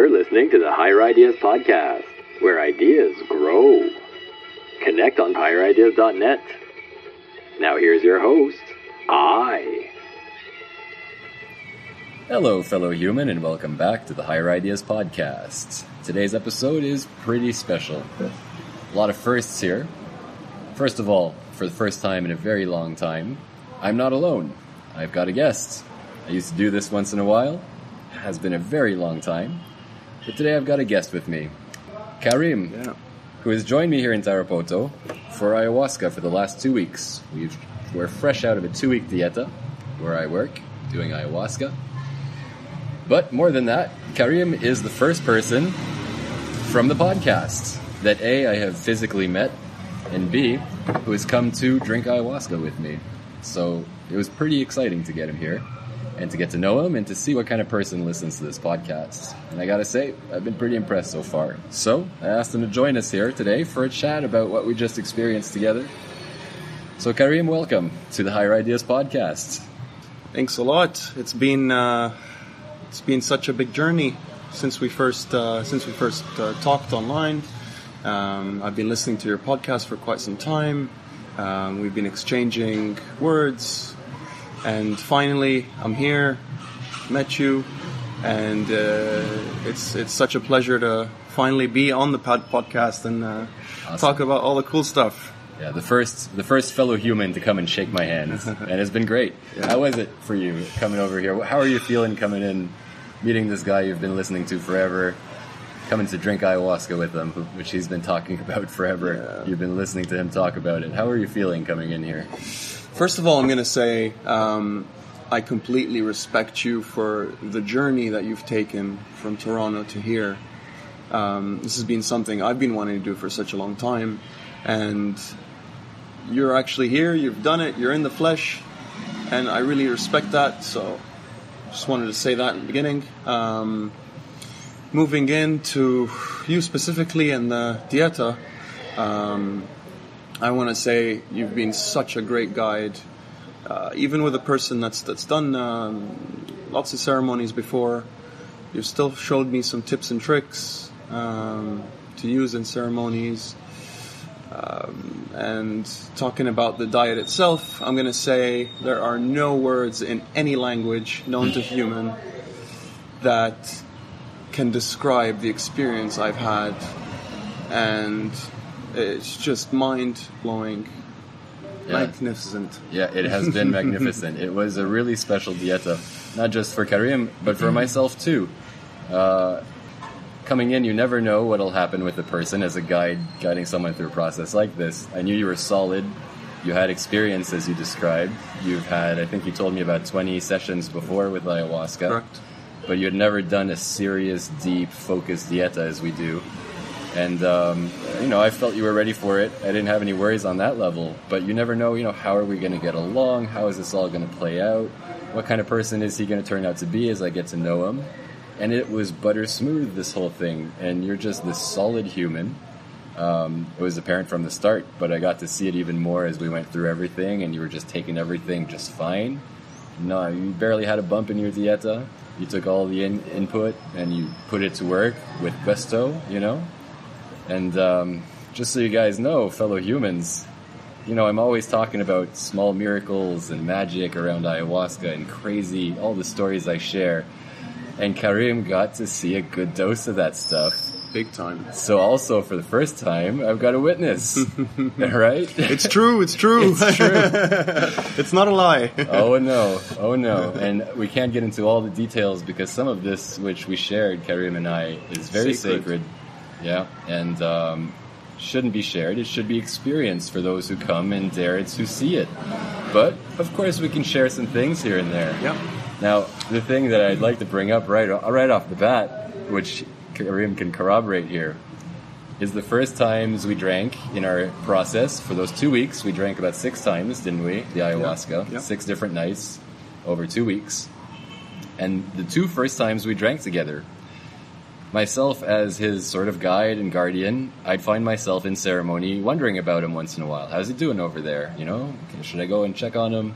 You're listening to the Higher Ideas Podcast, where ideas grow. Connect on higherideas.net. Now here's your host, I. Hello, fellow human, and welcome back to the Higher Ideas Podcast. Today's episode is pretty special. A lot of firsts here. First of all, for the first time in a very long time, I'm not alone. I've got a guest. I used to do this once in a while. Has been a very long time. But today I've got a guest with me, Karim, Yeah. who has joined me here in Tarapoto for ayahuasca for the last two weeks. We've, we're fresh out of a two week dieta where I work doing ayahuasca. But more than that, Karim is the first person from the podcast that A, I have physically met, and B, who has come to drink ayahuasca with me. So it was pretty exciting to get him here and to get to know him and to see what kind of person listens to this podcast. And I gotta say, I've been pretty impressed so far. So I asked him to join us here today for a chat about what we just experienced together. So Karim, welcome to the Higher Ideas podcast. Thanks a lot. It's been uh, it's been such a big journey since we first uh, since we first uh, talked online. Um, I've been listening to your podcast for quite some time. Um, we've been exchanging words, and finally, I'm here. Met you, and uh, it's it's such a pleasure to finally be on the pod- podcast and uh, Awesome. talk about all the cool stuff. Yeah, the first the first fellow human to come and shake my hand, and it's been great. How was it for you coming over here? How are you feeling coming in, meeting this guy you've been listening to forever, coming to drink ayahuasca with him, who- which he's been talking about forever. Yeah. You've been listening to him talk about it. How are you feeling coming in here? First of all, I'm going to say um, I completely respect you for the journey that you've taken from Toronto to here. Um, this has been something I've been wanting to do for such a long time, and you're actually here. You've done it. You're in the flesh, and I really respect that. So, just wanted to say that in the beginning. Um, moving into you specifically and the dieta. Um, I want to say you've been such a great guide, uh, even with a person that's that's done um, lots of ceremonies before. You've still showed me some tips and tricks um, to use in ceremonies. Um, and talking about the diet itself, I'm going to say there are no words in any language known to human that can describe the experience I've had, and it's just mind blowing, Yeah. magnificent. Yeah, it has been magnificent. It was a really special dieta, not just for Karim, but for myself too. Uh, coming in, you never know what'll happen with a person as a guide guiding someone through a process like this. I knew you were solid. You had experience, as you described. You've had, I think you told me about 20 sessions before with ayahuasca. Correct. But you had never done a serious, deep, focused dieta as we do. And, um, you know, I felt you were ready for it. I didn't have any worries on that level. But you never know, you know, how are we going to get along? How is this all going to play out? What kind of person is he going to turn out to be as I get to know him? And it was butter smooth, this whole thing. And you're just this solid human. Um, it was apparent from the start, but I got to see it even more as we went through everything, and you were just taking everything just fine. No, you barely had a bump in your dieta. You took all the in- input and you put it to work with gusto, you know? And um, just so you guys know, fellow humans, you know, I'm always talking about small miracles and magic around ayahuasca and crazy, all the stories I share. And Karim got to see a good dose of that stuff. Big time. So also for the first time, I've got a witness, right? It's true. It's true. It's true. it's not a lie. oh no, oh no. And we can't get into all the details because some of this, which we shared, Karim and I, is very Sacred. sacred. Yeah, and um, shouldn't be shared. It should be experienced for those who come and dare to see it. But of course, we can share some things here and there. Yep. Now, the thing that I'd like to bring up right right off the bat, which Karim can corroborate here, is the first times we drank in our process for those two weeks. We drank about six times, didn't we? The ayahuasca, Yeah. six different nights over two weeks. And the two first times we drank together, myself as his sort of guide and guardian, I'd find myself in ceremony wondering about him once in a while. How's he doing over there? You know, should I go and check on him?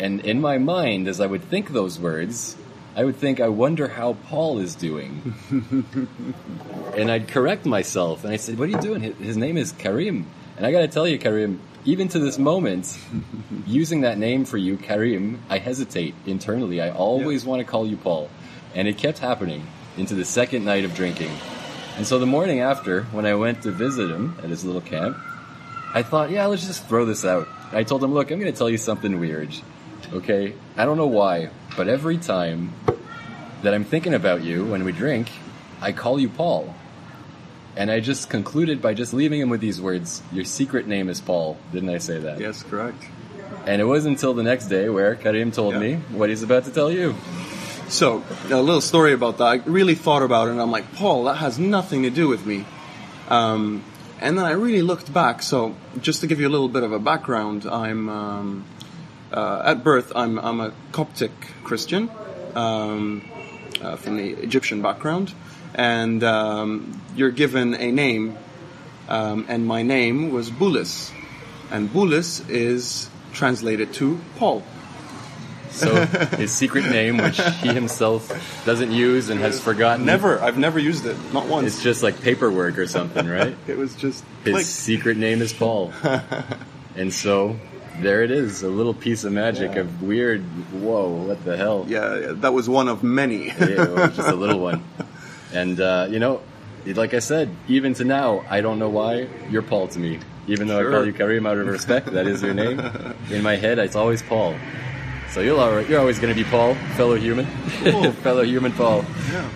And in my mind, as I would think those words, I would think, I wonder how Paul is doing. and I'd correct myself, and I said, What are you doing? His- name is Karim. And I gotta tell you, Karim, even to this moment, using that name for you, Karim, I hesitate internally. I always want to call you Paul. And it kept happening into the second night of drinking. And so the morning after, when I went to visit him at his little camp, I thought, yeah, let's just throw this out. I told him, look, I'm going to tell you something weird. Okay? I don't know why, but every time that I'm thinking about you when we drink, I call you Paul. And I just concluded by just leaving him with these words Your secret name is Paul. Didn't I say that? Yes, correct. And it wasn't until the next day where Karim told Yeah. me what he's about to tell you. So, a little story about that. I really thought about it, and I'm like, Paul, that has nothing to do with me. Um, and then I really looked back. So, just to give you a little bit of a background, I'm um, uh, at birth. I'm I'm a Coptic Christian um, uh, from the Egyptian background, and um, you're given a name, um, and my name was Bulis, and Bulis is translated to Paul. So his secret name, which he himself doesn't use and has forgotten, Never, I've never used it, not once. It's just like paperwork or something, right? It was just His secret name is Paul. and so there it is, a little piece of magic of weird, whoa, what the hell? Yeah, yeah, that was one of many. Yeah, it just a little one. And, uh, you know, like I said, even to now, I don't know why you're Paul to me. Even though I call you Karim out of respect, that is your name. In my head, it's always Paul. So you'll you're always going to be Paul, fellow human. Cool. fellow human Paul. yeah.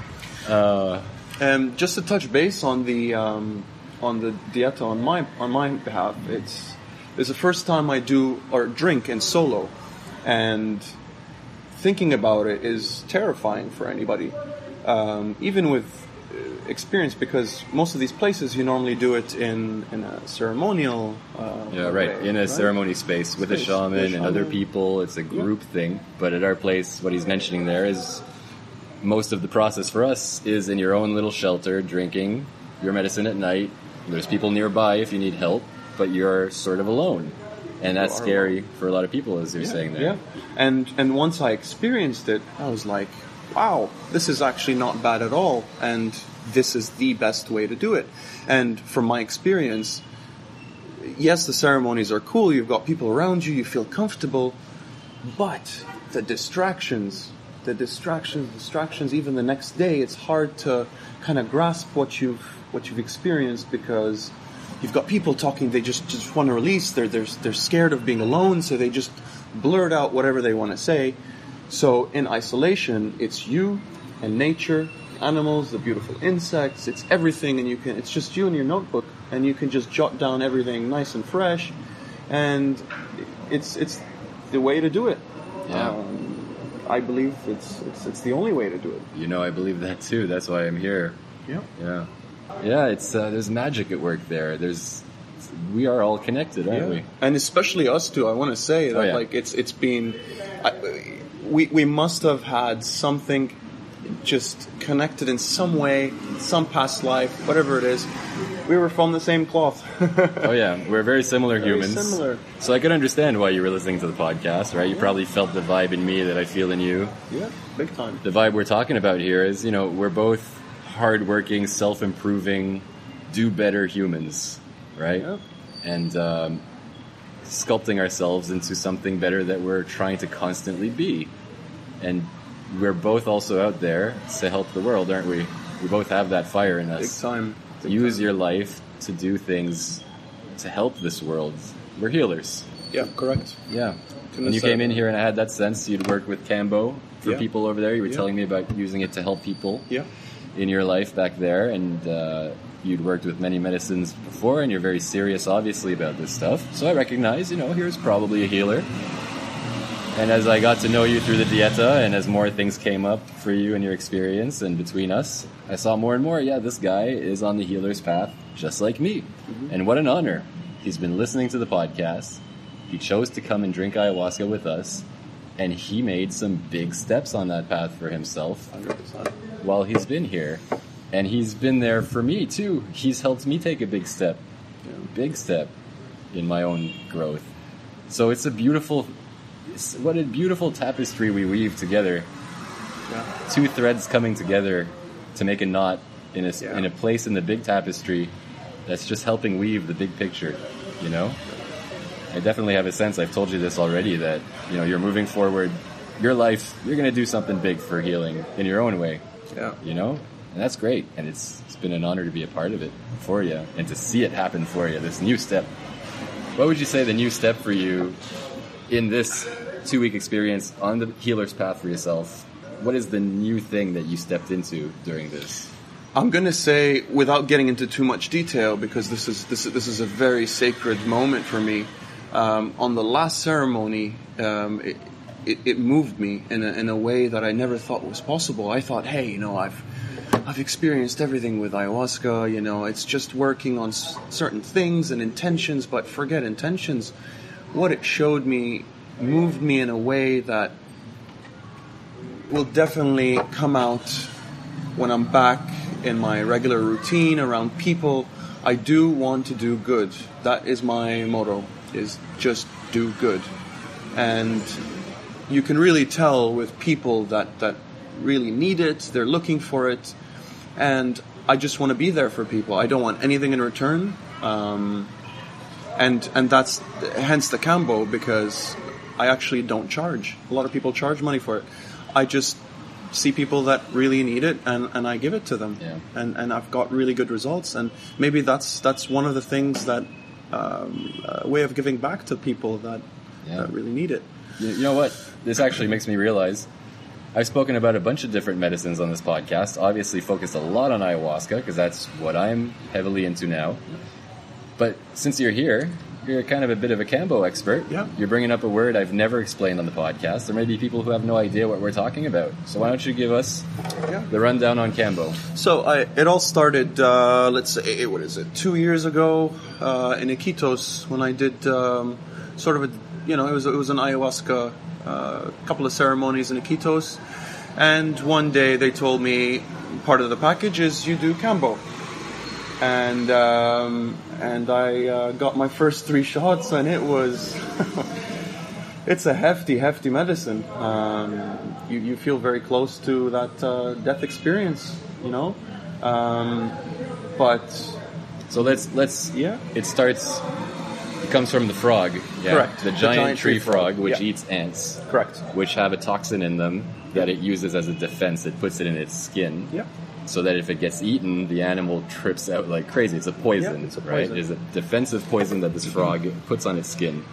Uh, And just to touch base on the um, on the dieta on my on my behalf, it's it's the first time I do or drink in solo, and thinking about it is terrifying for anybody, um, even with uh, experience, because most of these places you normally do it in in a ceremonial. Uh, Yeah, right. way, In a right? ceremony space with a Space, shaman with a and other people. It's a group thing. But at our place, what he's mentioning there is most of the process for us is in your own little shelter, drinking your medicine at night. There's people nearby if you need help, but you're sort of alone. And that's scary for a lot of people, as you're saying there. Yeah, and and once I experienced it, I was like, wow, this is actually not bad at all, and this is the best way to do it. And from my experience, yes, the ceremonies are cool. You've got people around you, you feel comfortable, but the distractions, the distractions, distractions. Even the next day, it's hard to kind of grasp what you've what you've experienced because you've got people talking. They just just want to release. They're they're they're scared of being alone, so they just blurt out whatever they want to say. So in isolation, it's you and nature, animals, the beautiful insects. It's everything, and you can. It's just you and your notebook, and you can just jot down everything nice and fresh, and it's it's the way to do it. Yeah. Um, I believe it's, it's it's the only way to do it. You know, I believe that too. That's why I'm here. Yeah. Yeah. Yeah, it's uh, there's magic at work there. There's we are all connected, aren't we? And especially us two, I want to say that Oh, yeah. like it's it's been, I, we we must have had something just connected in some way, some past life, whatever it is. We were from the same cloth. Oh yeah, we're very similar Very humans. similar. So I could understand why you were listening to the podcast, right? You probably felt the vibe in me that I feel in you. yeah, big time. The vibe we're talking about here is, you know, we're both hardworking, self-improving, do better humans, right? Yeah. And um, sculpting ourselves into something better that we're trying to constantly be. And we're both also out there to help the world, aren't we? We both have that fire in us Big time. Big use time. your life to do things to help this world. We're healers. Yeah, correct. Yeah. Couldn't When you came in here and I had that sense, you'd work with Kambo for Yeah. people over there. You were Yeah. telling me about using it to help people Yeah. In your life back there, and uh, you'd worked with many medicines before, and you're very serious, obviously, about this stuff. So I recognize, you know, here's probably a healer. And as I got to know you through the dieta, and as more things came up for you and your experience and between us, I saw more and more, yeah, this guy is on the healer's path, just like me. And what an honor. He's been listening to the podcast. He chose to come and drink ayahuasca with us. And he made some big steps on that path for himself 100%. while he's been here. And he's been there for me too. He's helped me take a big step, big step in my own growth. So it's a beautiful, what a beautiful tapestry we weave together. Yeah. two threads coming together to make a knot in a, Yeah. in a place in the big tapestry that's just helping weave the big picture, you know? I definitely have a sense, I've told you this already, that, you know, you're moving forward, your life, you're going to do something big for healing in your own way, Yeah. you know? And that's great. And it's, it's been an honor to be a part of it for you and to see it happen for you, this new step. What would you say the new step for you in this two week experience on the healer's path for yourself? What is the new thing that you stepped into during this? I'm going to say, without getting into too much detail, because this is this this is a very sacred moment for me. Um, on the last ceremony, um, it, it, it moved me in a, in a way that I never thought was possible. I thought, hey, you know, I've I've experienced everything with ayahuasca. You know, it's just working on s- certain things and intentions, but forget intentions. What it showed me moved me in a way that will definitely come out when I'm back in my regular routine around people, I do want to do good. That is my motto is just do good. And you can really tell with people that that really need it, they're looking for it, and I just want to be there for people. I don't want anything in return. Um, and and that's hence the kambo because I actually don't charge. A lot of people charge money for it. I just see people that really need it and, and I give it to them. Yeah. And and I've got really good results. And maybe that's that's one of the things that um, a way of giving back to people that, Yeah. that really need it. You, you know what? This actually makes me realize I've spoken about a bunch of different medicines on this podcast, obviously focused a lot on ayahuasca because that's what I'm heavily into now. But since you're here, you're kind of a bit of a Kambo expert. Yeah. You're bringing up a word I've never explained on the podcast. There may be people who have no idea what we're talking about. So why don't you give us Yeah. the rundown on Kambo? So I, it all started, uh, let's say, what is it, two years ago uh, in Iquitos when I did um, sort of a, you know, it was it was an ayahuasca, uh, couple of ceremonies in Iquitos, and one day they told me part of the package is you do kambo, and um, and I uh, got my first three shots, and it was. It's a hefty, hefty medicine. Um, you, you feel very close to that uh, death experience, you know. Um, but So let's let's Yeah. It starts. It comes from the frog. Yeah. Correct. The The giant, giant tree, tree frog, frog. which Yeah. eats ants, correct. which have a toxin in them that it uses as a defense. It puts it in its skin. Yeah. So that if it gets eaten, the animal trips out like crazy. It's a poison, Yeah, it's a right? It's a defensive poison that this frog puts on its skin,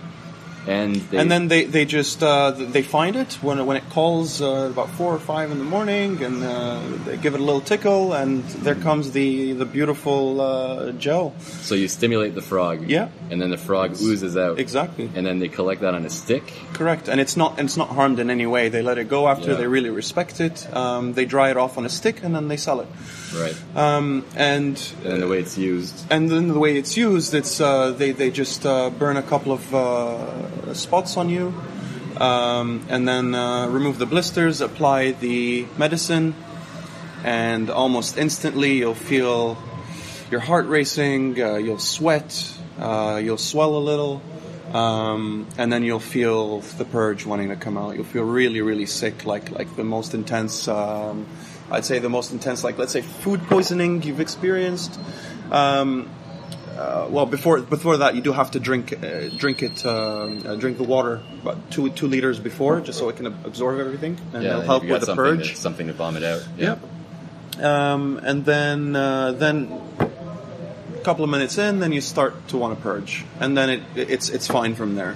and they, And then they, they just uh, they find it when it, when it calls uh, about four or five in the morning, and uh, they give it a little tickle, and there comes the the beautiful uh, gel. so you stimulate the frog, Yeah. and then the frog oozes out, Exactly. and then they collect that on a stick. Correct, and it's not it's not harmed in any way. They let it go after Yeah. they really respect it. Um, they dry it off on a stick, and then they sell it. Right, Um, and and the way it's used. and then the way it's used, it's uh, they they just uh, burn a couple of uh, spots on you, um, and then uh, remove the blisters, apply the medicine, and almost instantly you'll feel your heart racing, uh, you'll sweat, uh, you'll swell a little. Um, and then you'll feel the purge wanting to come out. You'll feel really, really sick, like like the most intense. Um, I'd say the most intense, like let's say food poisoning you've experienced. Uh, well, before before that, you do have to drink uh, drink it, um, uh, drink the water about two two liters before, just so it can absorb everything, and yeah, it'll help with the purge. To, something to vomit out. Yep. Um, and then uh, then a couple of minutes in, then you start to want to purge, and then it, it's it's fine from there.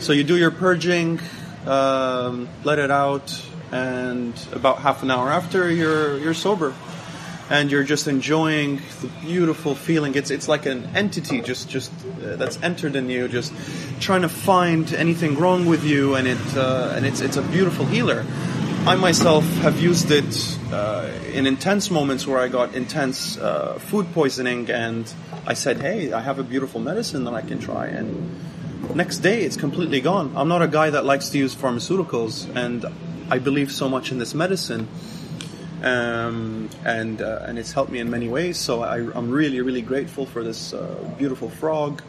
So you do your purging, um, let it out, and about half an hour after, you're you're sober, and you're just enjoying the beautiful feeling. It's it's like an entity just just uh, that's entered in you, just trying to find anything wrong with you, and it uh, and it's it's a beautiful healer. I myself have used it uh, in intense moments where I got intense uh, food poisoning, and I said, "Hey, I have a beautiful medicine that I can try." And next day, it's completely gone. I'm not a guy that likes to use pharmaceuticals, and I believe so much in this medicine, um, and uh, and it's helped me in many ways. So I, I'm really, really grateful for this uh, beautiful frog.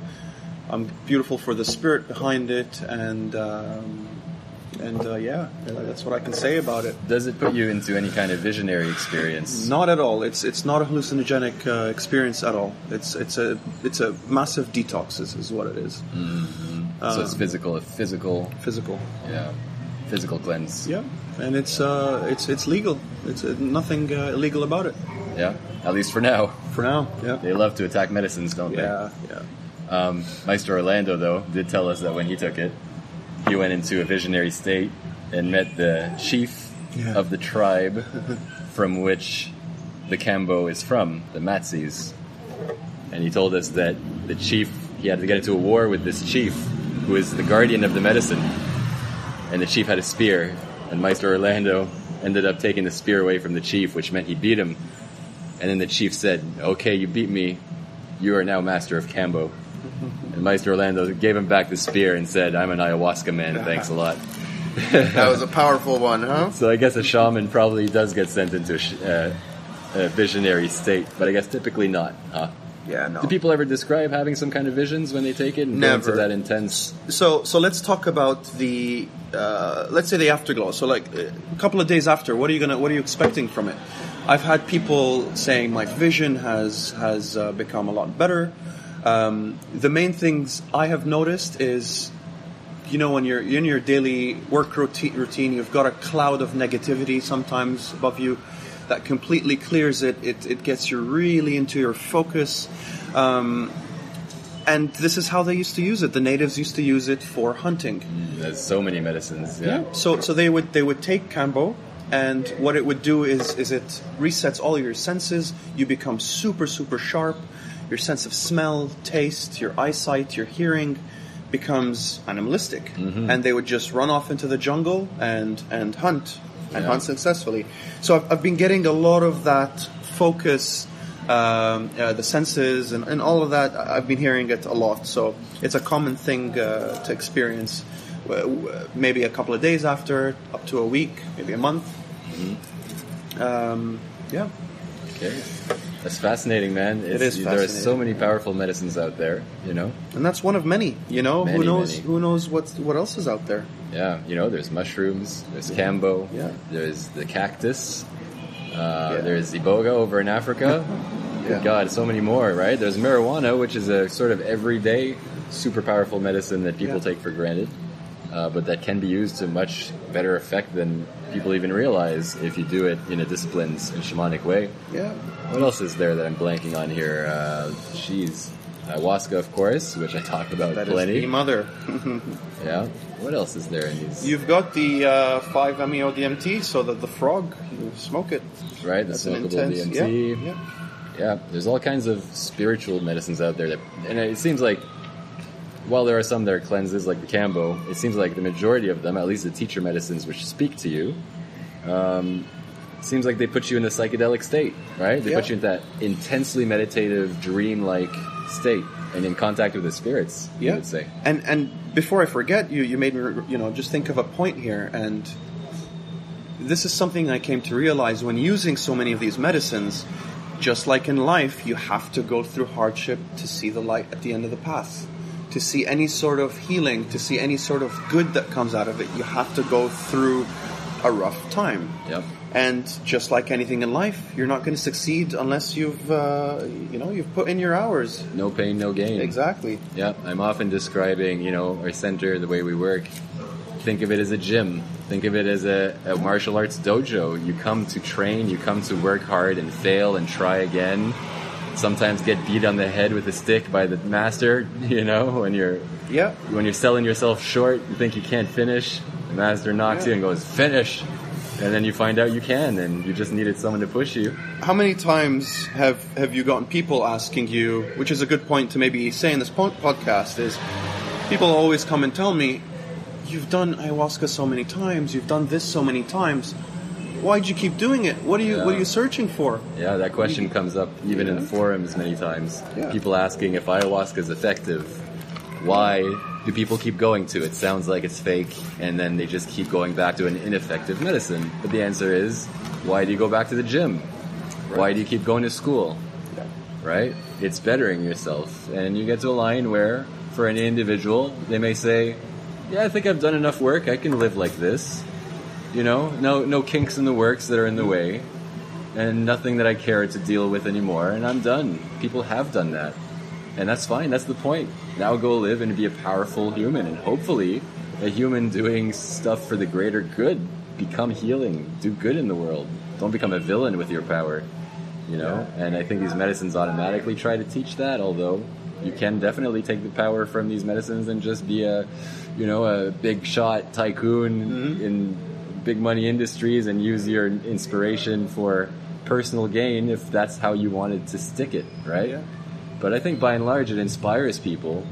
I'm beautiful for the spirit behind it, and. Um, and uh, yeah, that's what I can say about it. Does it put you into any kind of visionary experience? Not at all. It's it's not a hallucinogenic uh, experience at all. It's it's a it's a massive detox. Is, is what it is. so it's physical, a physical, Physical. yeah, physical cleanse. Yeah, and it's uh, it's it's legal. It's uh, nothing uh, illegal about it Yeah, at least for now. for now. Yeah. They love to attack medicines, don't they? Yeah, yeah. Um, Maestro Orlando, though, did tell us that when he took it, he went into a visionary state and met the chief Yeah. of the tribe from which the Kambo is from, the Matsés. And he told us that the chief, he had to get into a war with this chief, who is the guardian of the medicine. And the chief had a spear, and Maestro Orlando ended up taking the spear away from the chief, which meant he beat him. And then the chief said, Okay, you beat me. You are now master of Kambo. And Maestro Orlando gave him back the spear and said, I'm an ayahuasca man, thanks a lot. That was a powerful one, huh? So I guess a shaman probably does get sent into a, sh- uh, a visionary state, but I guess typically not. Huh? Yeah, no. Do people ever describe having some kind of visions when they take it and Never. that intense? So, so let's talk about the, uh, let's say the afterglow. So, like uh, a couple of days after, what are you gonna, what are you expecting from it? I've had people saying my vision has has uh, become a lot better. Um, the main things I have noticed is, you know, when you're in your daily work routine, routine, you've got a cloud of negativity sometimes above you that completely clears it. It, it gets you really into your focus. Um, and this is how they used to use it. The natives used to use it for hunting. There's so many medicines. Yeah. So so they would they would take kambo, and what it would do is is it resets all your senses. You become super super sharp. Your sense of smell, taste, your eyesight, your hearing becomes animalistic, and they would just run off into the jungle and and hunt and Yeah. hunt successfully. So I've, I've been getting a lot of that focus. Um, uh, the senses and, and all of that, I've been hearing it a lot. So it's a common thing uh, to experience w- w- maybe a couple of days after, up to a week, maybe a month. Um, yeah. Okay. That's fascinating, man. It's, is There are so many powerful medicines out there, you know? And that's one of many. You know, who knows? many. Who knows what what else is out there? Yeah, you know, there's mushrooms, there's kambo, Yeah. there's the cactus, uh, Yeah. there's iboga over in Africa. Yeah. Good God, so many more, right? There's marijuana, which is a sort of everyday, super powerful medicine that people Yeah. take for granted, uh, but that can be used to much better effect than people even realize if you do it in a disciplined and shamanic way. Yeah. What else is there that I'm blanking on here? Uh, geez. Ayahuasca, of course, which I talk about That is plenty. the mother. yeah. What else is there in these? You've got the uh, 5-MeO DMT, so that the frog, you smoke it. right? The That's smokable intense. DMT. Yeah. yeah. Yeah, there's all kinds of spiritual medicines out there that, and it seems like while there are some that are cleanses, like the Kambo, it seems like the majority of them, at least the teacher medicines which speak to you, um, seems like they put you in a psychedelic state, right? They put you in that intensely meditative, dream-like state, and in contact with the spirits. You Yeah. would say. And and before I forget, you you made me you know just think of a point here, and this is something I came to realize when using so many of these medicines. Just like in life, you have to go through hardship to see the light at the end of the path. To see any sort of healing, to see any sort of good that comes out of it, you have to go through a rough time. Yep. And just like anything in life, you're not going to succeed unless you've, uh, you know, you've put in your hours. No pain, no gain. Exactly. Yeah, I'm often describing, you know, our center, the way we work. Think of it as a gym. Think of it as a, a martial arts dojo. You come to train, you come to work hard and fail and try again. Sometimes get beat on the head with a stick by the master, you know, when you're Yeah. when you're selling yourself short, you think you can't finish. The master knocks Yeah. you and goes, "Finish." And then you find out you can and you just needed someone to push you. How many times have have you gotten people asking you, which is a good point to maybe say in this po- podcast, is people always come and tell me, "You've done ayahuasca so many times, you've done this so many times. Why'd you keep doing it? What are you What are you searching for?" Yeah, that question comes up even in Yeah. forums many times. Yeah. People asking if ayahuasca is effective. Why do people keep going to it? Sounds like it's fake, and then they just keep going back to an ineffective medicine. But the answer is, why do you go back to the gym? Why do you keep going to school? Right? It's bettering yourself. And you get to a line where, for an individual, they may say, yeah, I think I've done enough work. I can live like this. You know, no no kinks in the works that are in the way, and nothing that I care to deal with anymore. And I'm done. People have done that, and that's fine. That's the point. Now go live and be a powerful human, and hopefully, a human doing stuff for the greater good. Become healing. Do good in the world. Don't become a villain with your power. You know, and I think these medicines automatically try to teach that. Although you can definitely take the power from these medicines and just be a, you know, a big shot tycoon mm-hmm. in big money industries and use your inspiration for personal gain if that's how you wanted to stick it, right? Yeah. But I think by and large it inspires people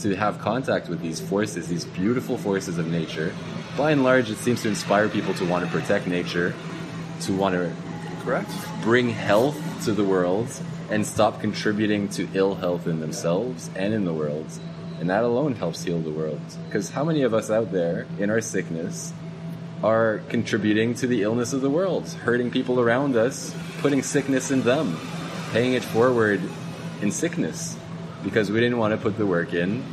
to have contact with these forces, these beautiful forces of nature. By and large, it seems to inspire people to want to protect nature, to want to Correct. bring health to the world and stop contributing to ill health in themselves and in the world. And that alone helps heal the world. Because how many of us out there in our sickness are contributing to the illness of the world, hurting people around us, putting sickness in them, paying it forward in sickness because we didn't want to put the work in.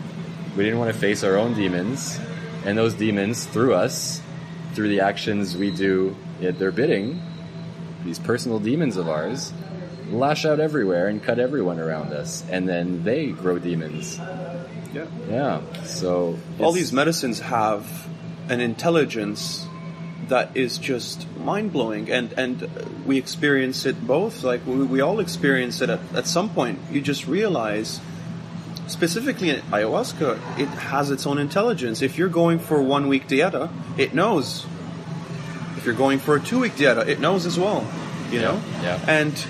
We didn't want to face our own demons, and those demons, through us, through the actions we do at their bidding, these personal demons of ours, lash out everywhere and cut everyone around us, and then they grow demons. Yeah. Yeah, so All these medicines have an intelligence that is just mind blowing, and and we experience it both. Like we, we all experience it at, at some point. You just realize, specifically in ayahuasca, it has its own intelligence. If you're going for one week dieta, it knows. If you're going for a two week dieta, it knows as well. You Yeah, know, yeah. and.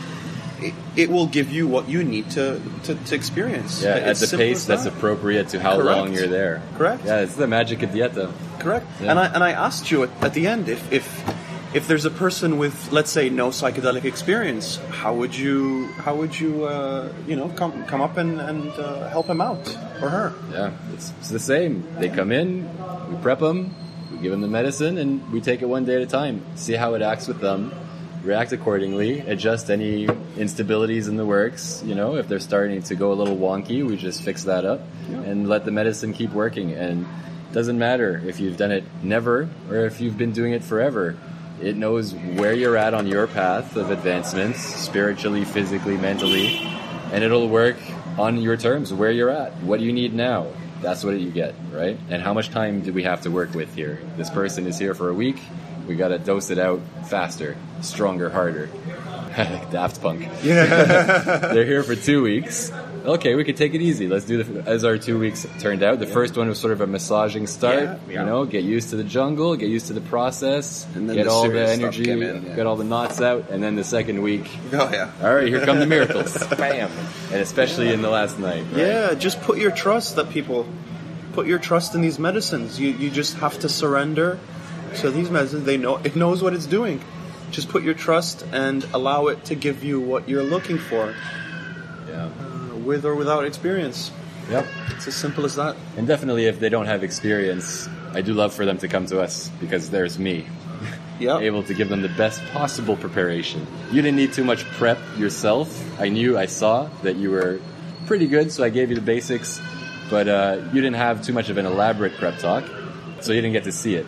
It, it will give you what you need to, to, to experience. yeah, at the pace that's that. appropriate to how Correct. long you're there. Correct. Yeah, it's the magic of dieta. Correct. Yeah. And I and I asked you at, at the end if if if there's a person with let's say no psychedelic experience, how would you how would you uh, you know come come up and and uh, help him out or her? Yeah, it's, it's the same. They come in, we prep them, we give them the medicine, and we take it one day at a time. See how it acts with them, react accordingly, adjust any instabilities in the works. You know, if they're starting to go a little wonky, we just fix that up and let the medicine keep working. And it doesn't matter if you've done it never or if you've been doing it forever. It knows where you're at on your path of advancements, spiritually, physically, mentally, and it'll work on your terms where you're at. What do you need now? That's what you get, right? And how much time do we have to work with here? This person is here for a week. We got to dose it out faster, stronger, harder. Daft Punk. Yeah. They're here for two weeks. Okay, we could take it easy. Let's do the as our two weeks turned out. The first one was sort of a massaging start. Yeah, yeah. You know, get used to the jungle, get used to the process, And then get the all the energy, in, yeah. get all the knots out, and then the second week, Oh yeah. all right, here come the miracles. Bam! And especially in the last night. right? Yeah, just put your trust that people put your trust in these medicines. You you just have to surrender to these medicines. They know it knows what it's doing. Just put your trust and allow it to give you what you're looking for, Yeah. uh, with or without experience. Yep. It's as simple as that. And definitely, if they don't have experience, I do love for them to come to us because there's me, Yeah. able to give them the best possible preparation. You didn't need too much prep yourself. I knew, I saw that you were pretty good, so I gave you the basics. But uh, you didn't have too much of an elaborate prep talk, so you didn't get to see it.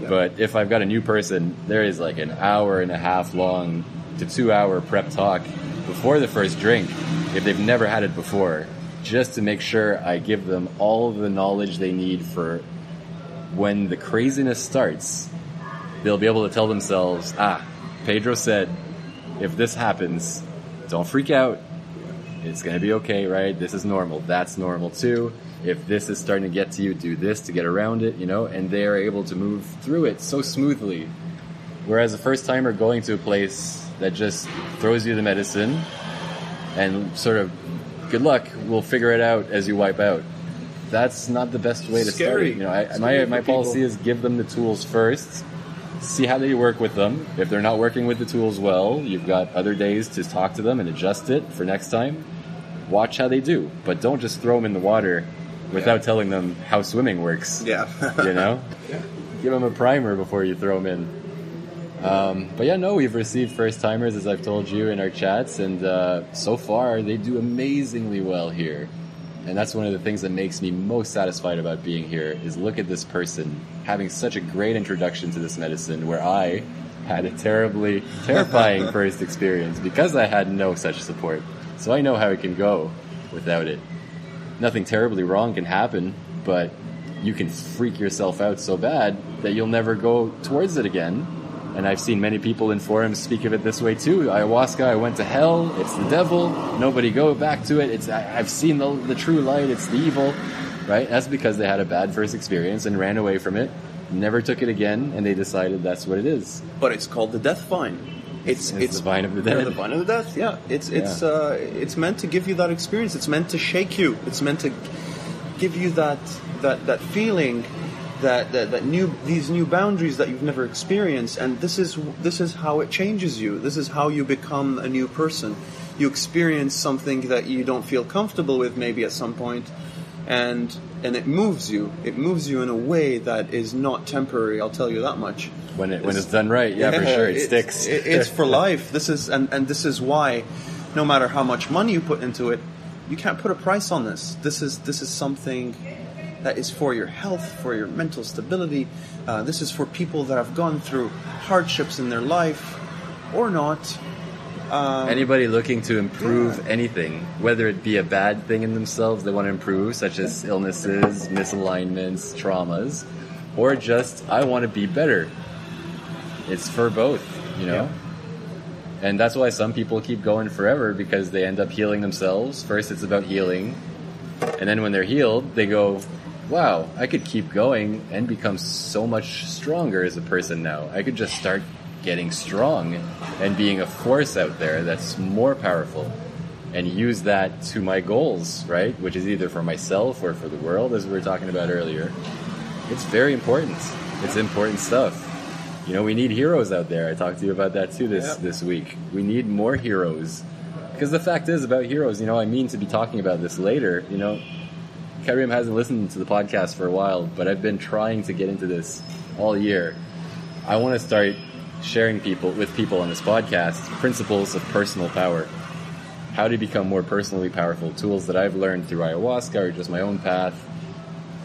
But if I've got a new person, there is like an hour and a half long to two hour prep talk before the first drink, if they've never had it before, just to make sure I give them all the knowledge they need for when the craziness starts, they'll be able to tell themselves, ah, Pedro said, if this happens, don't freak out. It's going to be okay, right? This is normal. That's normal too. If this is starting to get to you, do this to get around it, you know, and they are able to move through it so smoothly. Whereas a first timer going to a place that just throws you the medicine and sort of, good luck, we'll figure it out as you wipe out. That's not the best way to start. Scary. it. You know, I, my my policy people. is give them the tools first, see how they work with them. If they're not working with the tools well, you've got other days to talk to them and adjust it for next time. Watch how they do, but don't just throw them in the water without telling them how swimming works. Yeah. You know, give them a primer before you throw them in. Um, but yeah, no, we've received first timers as I've told you in our chats, and uh, so far they do amazingly well here. And that's one of the things that makes me most satisfied about being here is look at this person having such a great introduction to this medicine where I had a terribly terrifying first experience because I had no such support. So I know how it can go without it. Nothing terribly wrong can happen, but you can freak yourself out so bad that you'll never go towards it again. And I've seen many people in forums speak of it this way too. Ayahuasca, I went to hell. It's the devil. Nobody go back to it. It's I, I've seen the, the true light. It's the evil, right? That's because they had a bad first experience and ran away from it, never took it again, and they decided that's what it is. But it's called the death vine. It's It's the vine of the dead. the vine of the death. Yeah, it's it's Yeah. uh, it's meant to give you that experience. It's meant to shake you. It's meant to give you that that that feeling. That, that, that new these new boundaries that you've never experienced and this is this is how it changes you this is how you become a new person you experience something that you don't feel comfortable with maybe at some point and and it moves you it moves you in a way that is not temporary I'll tell you that much When it when it's done right, yeah, for sure, it it's- sticks. it- it's for life. This is and, and this is why, no matter how much money you put into it, you can't put a price on this. This is this is something that is for your health, for your mental stability. Uh, this is for people that have gone through hardships in their life, or not. Um, Anybody looking to improve anything, whether it be a bad thing in themselves they want to improve, such as illnesses, misalignments, traumas, or just I want to be better. It's for both, you know. And that's why some people keep going forever because they end up healing themselves. First, it's about healing, and then when they're healed, they go, "Wow, I could keep going and become so much stronger as a person now. I could just start getting strong and being a force out there that's more powerful." And use that to my goals, right? Which is either for myself or for the world, as we were talking about earlier. It's very important. It's important stuff. You know, we need heroes out there. I talked to you about that too this Yep. this week. We need more heroes. Because the fact is about heroes, you know, I mean to be talking about this later, you know. Karim hasn't listened to the podcast for a while, but I've been trying to get into this all year. I want to start sharing people with people on this podcast principles of personal power. How to become more personally powerful, tools that I've learned through ayahuasca or just my own path,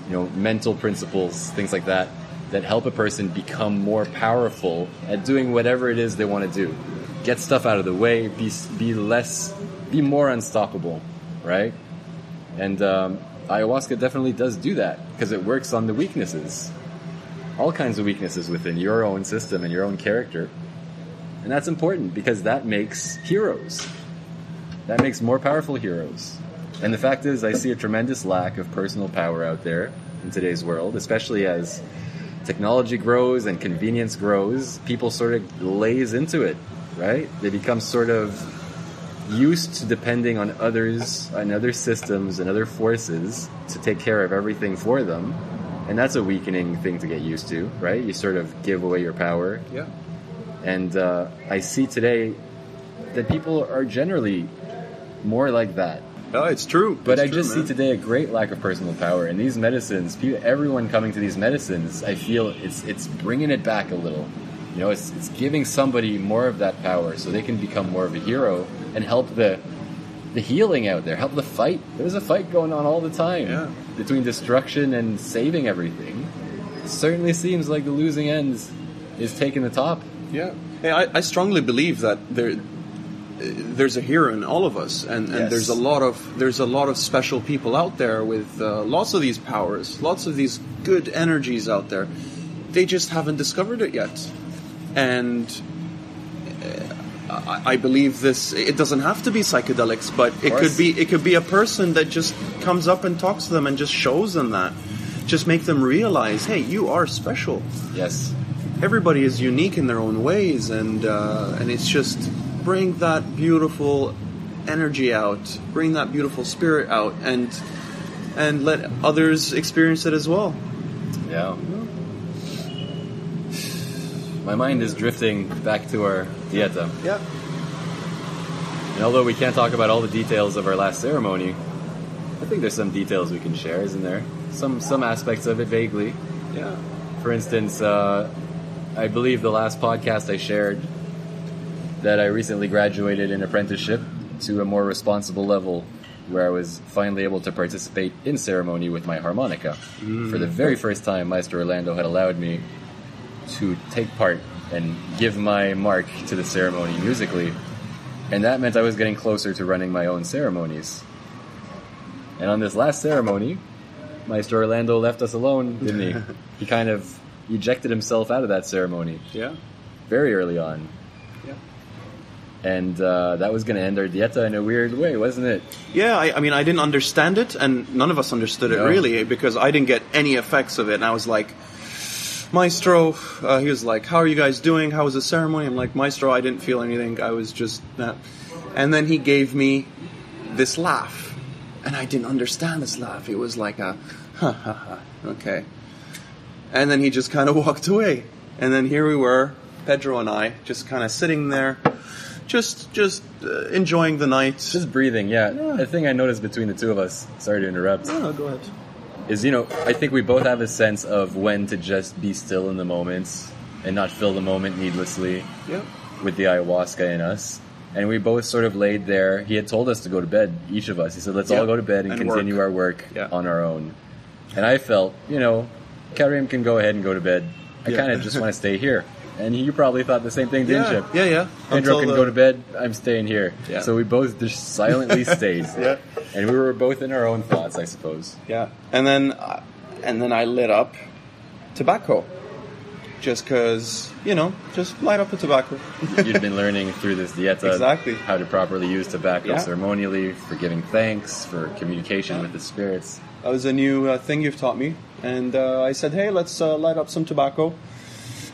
you know, mental principles, things like that, that help a person become more powerful at doing whatever it is they want to do. Get stuff out of the way, be, be less, be more unstoppable, right? And um, ayahuasca definitely does do that because it works on the weaknesses, all kinds of weaknesses within your own system and your own character. And that's important because that makes heroes. That makes more powerful heroes. And the fact is, I see a tremendous lack of personal power out there in today's world, especially as technology grows and convenience grows. People sort of lays into it, right? They become sort of used to depending on others and other systems and other forces to take care of everything for them. And that's a weakening thing to get used to, right? You sort of give away your power. yeah. And uh, I see today that people are generally more like that. No, it's true. But It's I true, just man. see today a great lack of personal power. And these medicines, everyone coming to these medicines, I feel it's it's bringing it back a little. You know, it's it's giving somebody more of that power so they can become more of a hero and help the the healing out there, help the fight. There's a fight going on all the time Yeah. between destruction and saving everything. It certainly seems like the losing end is taking the top. Yeah, hey, I, I strongly believe that there, there's a hero in all of us, and, and Yes. there's a lot of there's a lot of special people out there with uh, lots of these powers, lots of these good energies out there. They just haven't discovered it yet, and uh, I, I believe this. It doesn't have to be psychedelics, but it could be it could be a person that just comes up and talks to them and just shows them that, just make them realize, hey, you are special Yes. everybody is unique in their own ways, and uh, and it's just bring that beautiful energy out, bring that beautiful spirit out, and and let others experience it as well. Yeah. My mind is drifting back to our dieta. Yeah, And although we can't talk about all the details of our last ceremony, I think there's some details we can share, isn't there? Some some aspects of it vaguely. yeah, For instance, uh, I believe the last podcast I shared that I recently graduated in apprenticeship to a more responsible level where I was finally able to participate in ceremony with my harmonica. For the mm. very first time, Maestro Orlando had allowed me to take part and give my mark to the ceremony musically, and that meant I was getting closer to running my own ceremonies. And on this last ceremony, Maestro Orlando left us alone, didn't he? he kind of ejected himself out of that ceremony Yeah. very early on. And uh, that was going to end our dieta in a weird way, wasn't it? Yeah, I, I mean, I didn't understand it, and none of us understood it really because I didn't get any effects of it. And I was like, Maestro, uh, he was like, "How are you guys doing? How was the ceremony?" I'm like, Maestro, I didn't feel anything. I was just that. And then he gave me this laugh, and I didn't understand this laugh. It was like a, ha ha ha, okay. And then he just kind of walked away, and then here we were, Pedro and I, just kind of sitting there, just just uh, enjoying the night. Just breathing, yeah. The thing I noticed between the two of us, sorry to interrupt, Oh, go ahead. is, you know, I think we both have a sense of when to just be still in the moments and not fill the moment needlessly Yeah. with the ayahuasca in us. And we both sort of laid there. He had told us to go to bed, each of us. He said, let's Yeah. all go to bed and, And continue work. our work Yeah. on our own. And I felt, you know, Karim can go ahead and go to bed. I Yeah. kind of just want to stay here. And you probably thought the same thing, didn't yeah, you? yeah, yeah. Pedro Until can the- go to bed. I'm staying here. Yeah. So we both just silently stayed. Yeah. And we were both in our own thoughts, I suppose. Yeah, and then uh, and then I lit up tobacco, just cause you know, just light up a tobacco. You'd been learning through this dieta Exactly. how to properly use tobacco Yeah. ceremonially, for giving thanks, for communication with the spirits. That was a new uh, thing you've taught me, and uh, I said, hey, let's uh, light up some tobacco.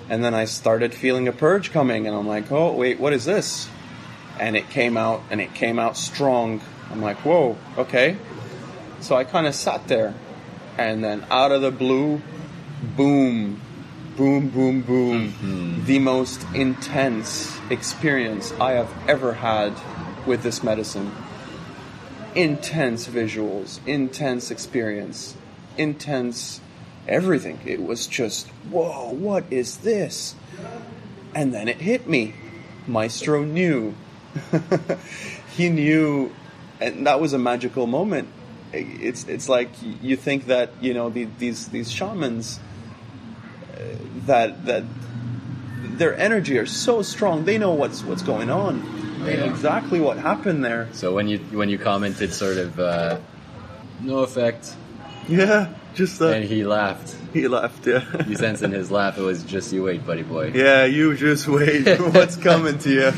And then I started feeling a purge coming, and I'm like, oh wait, what is this? And it came out, and it came out strong. I'm like, whoa, okay. So I kind of sat there, and then out of the blue, boom, boom, boom, boom. Mm-hmm. The most intense experience I have ever had with this medicine. Intense visuals, intense experience, intense everything. It was just, whoa, what is this? And then it hit me. Maestro knew. he knew, and that was a magical moment. It's it's like you think that you know the, these these shamans uh, that that their energy are so strong. They know what's what's going on. They know Yeah. exactly what happened there. So when you when you commented sort of uh, no effect, Yeah, just that and he laughed, he laughed, Yeah, you sense in his laugh it was just you wait, buddy boy. yeah. You just wait. what's coming to you?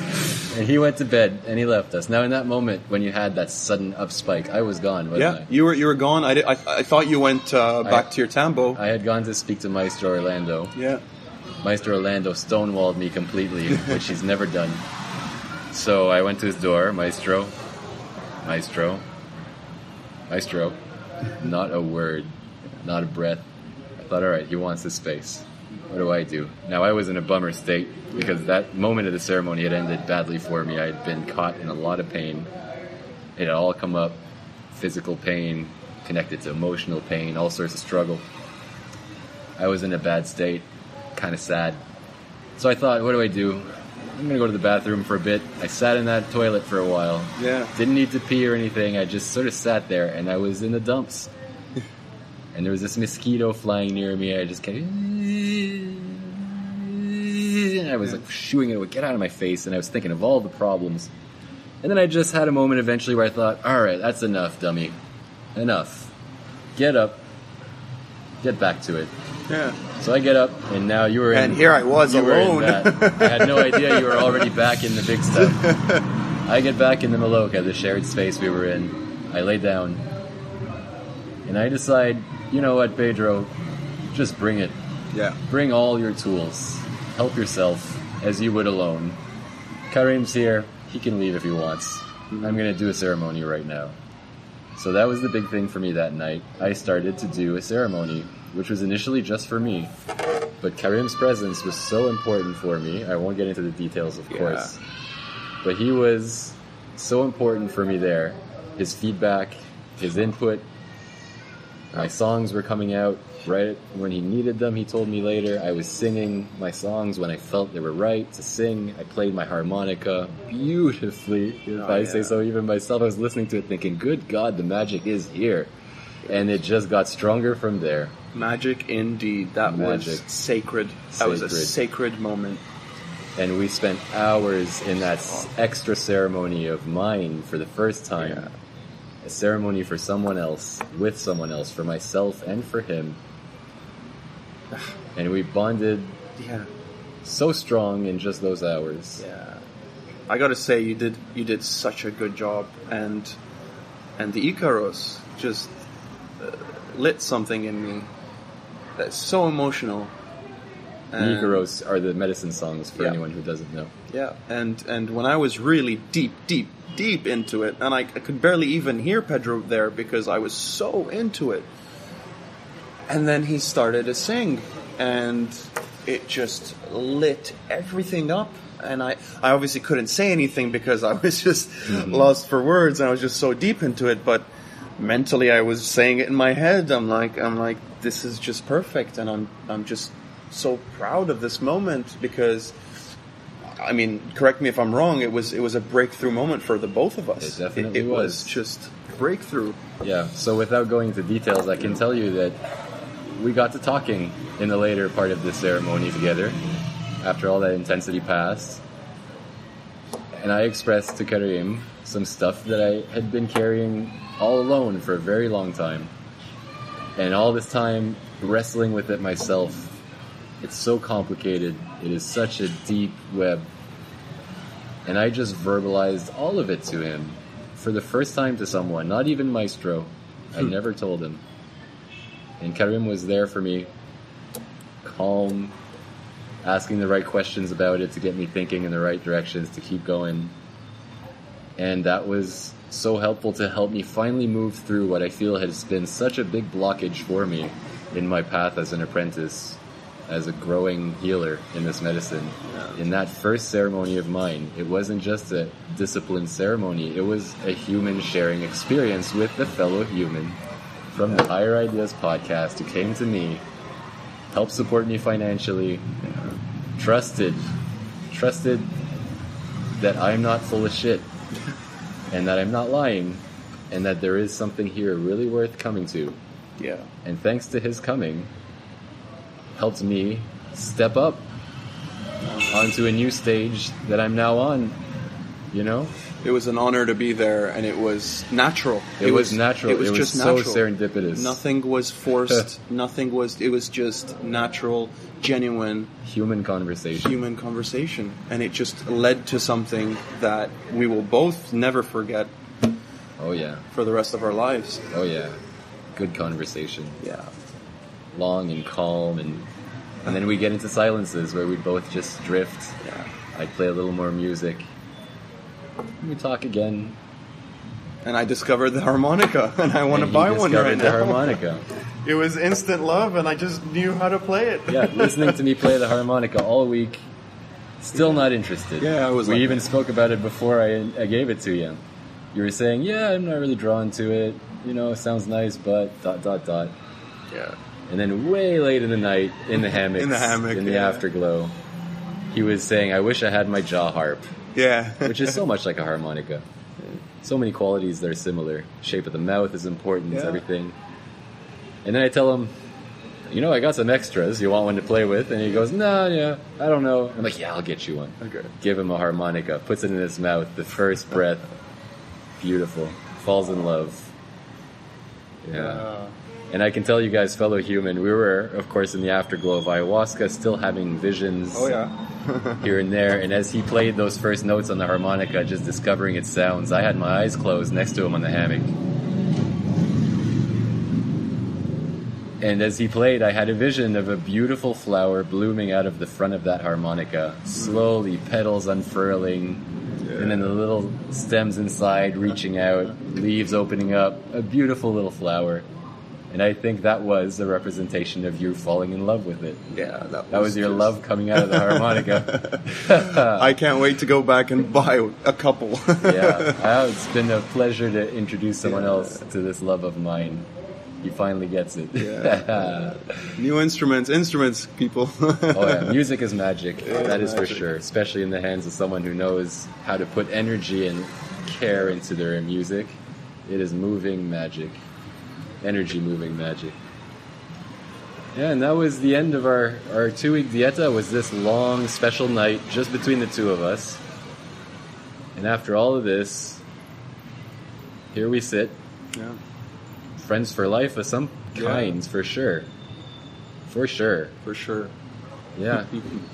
And he went to bed and he left us. Now in that moment when you had that sudden up spike, I was gone, wasn't Yeah, you were you were gone. I, did, I, I thought you went uh, back I- to your tambo. I? I had gone to speak to Maestro Orlando. yeah, Maestro Orlando stonewalled me completely, which he's never done. So I went to his door, Maestro, Maestro, Maestro. Not a word, not a breath. I thought, all right, he wants his space. What do I do? Now I was in a bummer state because that moment of the ceremony had ended badly for me. I had been caught in a lot of pain. It had all come up physical pain, connected to emotional pain, all sorts of struggle. I was in a bad state, kind of sad. So I thought, what do I do? I'm gonna go to the bathroom for a bit. I sat in that toilet for a while. yeah. Didn't need to pee or anything. I just sort of sat there and I was in the dumps. And there was this mosquito flying near me. I just kept. And I was like shooing it, would get out of my face, and I was thinking of all the problems. And then I just had a moment eventually where I thought, all right, that's enough, dummy. Enough. Get up. Get back to it. Yeah. So I get up, and now you were in. And here I was you were in alone. I had no idea you were already back in the big stuff. I get back in the Maloka, the shared space we were in. I lay down, and I decide, you know what, Pedro, just bring it. Yeah. Bring all your tools. Help yourself as you would alone. Karim's here. He can leave if he wants. Mm-hmm. I'm going to do a ceremony right now. So that was the big thing for me that night. I started to do a ceremony, which was initially just for me. But Karim's presence was so important for me. I won't get into the details, of Yeah. course. But he was so important for me there. His feedback, his input. My songs were coming out right when he needed them. He told me later. I was singing my songs when I felt they were right to sing. I played my harmonica beautifully, if Oh, I say so even myself. I was listening to it thinking, good God, the magic is here. And it just got stronger from there. Magic indeed. That Magic. was sacred. That was a Sacred. sacred moment. And we spent hours in that extra ceremony of mine for the first time. Yeah. A ceremony for someone else, with someone else, for myself and for him. And we bonded Yeah. so strong in just those hours. Yeah. I gotta say, you did you did such a good job, and and the Icaros just uh, lit something in me that's so emotional. The And- Icaros are the medicine songs for Yeah. anyone who doesn't know. Yeah, and and when I was really deep, deep, deep into it, and I, I could barely even hear Pedro there because I was so into it. And then he started to sing, and it just lit everything up. And I, I obviously couldn't say anything because I was just mm-hmm. lost for words, and I was just so deep into it. But mentally, I was saying it in my head. I'm like, I'm like, this is just perfect, and I'm, I'm just so proud of this moment because. I mean, correct me if I'm wrong. It was it was a breakthrough moment for the both of us. It definitely it, was. was. just breakthrough. Yeah, so without going into details, I can tell you that we got to talking in the later part of the ceremony together after all that intensity passed. And I expressed to Karim some stuff that I had been carrying all alone for a very long time. And all this time wrestling with it myself. It's so complicated. It is such a deep web. And I just verbalized all of it to him for the first time to someone, not even Maestro. I hmm. never told him. And Karim was there for me, calm, asking the right questions about it to get me thinking in the right directions to keep going. And that was so helpful to help me finally move through what I feel has been such a big blockage for me in my path as an apprentice, as a growing healer in this medicine. In that first ceremony of mine, it wasn't just a disciplined ceremony, it was a human sharing experience with a fellow human. From the Higher Ideas podcast who came to me, helped support me financially, trusted, trusted that I'm not full of shit and that I'm not lying and that there is something here really worth coming to. Yeah, And thanks to his coming, helped me step up onto a new stage that I'm now on. You know, it was an honor to be there, and it was natural. it, was, natural. It was just so natural. serendipitous. Nothing was forced. nothing was. It was just natural, genuine human conversation. human conversation, and it just led to something that we will both never forget Oh yeah, for the rest of our lives. oh yeah. Good conversation, Yeah, long and calm, and and then we get into silences where we both just drift. yeah. I'd play a little more music. We talk again. And I discovered the harmonica, and I want to and he buy one right the now. harmonica. It was instant love, and I just knew how to play it. yeah, listening to me play the harmonica all week, still not interested. Yeah, I was We like even that. spoke about it before I, I gave it to you. You were saying, "Yeah, I'm not really drawn to it. You know, it sounds nice, but dot dot dot." yeah. And then way late in the night, in the hammock, In the hammock, in the yeah. afterglow, he was saying, "I wish I had my jaw harp," Yeah. which is so much like a harmonica. So many qualities that are similar. Shape of the mouth is important. Yeah. Everything. And then I tell him, you know, I got some extras. You want one to play with? And he goes, no, yeah, I don't know. I'm like, yeah, I'll get you one. Okay. Give him a harmonica. Puts it in his mouth. The first breath. Beautiful. Falls in love. Yeah. And I can tell you guys, fellow human, we were, of course, in the afterglow of ayahuasca, still having visions Oh yeah. here and there. And as he played those first notes on the harmonica, just discovering its sounds, I had my eyes closed next to him on the hammock. And as he played, I had a vision of a beautiful flower blooming out of the front of that harmonica, slowly, petals unfurling, and then the little stems inside reaching out, leaves opening up, a beautiful little flower. And I think that was a representation of you falling in love with it. Yeah. That, That was your just- love coming out of the harmonica. I can't wait to go back and buy a couple. yeah, uh, it's been a pleasure to introduce someone else to this love of mine. He finally gets it. Yeah. New instruments, instruments, people. oh yeah, music is magic. is that is for sure, especially in the hands of someone who knows how to put energy and care into their music. It is moving magic, energy moving magic. Yeah, and that was the end of our our two week dieta. Was this long special night just between the two of us? And after all of this, here we sit, yeah. friends for life of some Yeah. kinds, for sure, for sure. For sure. Yeah.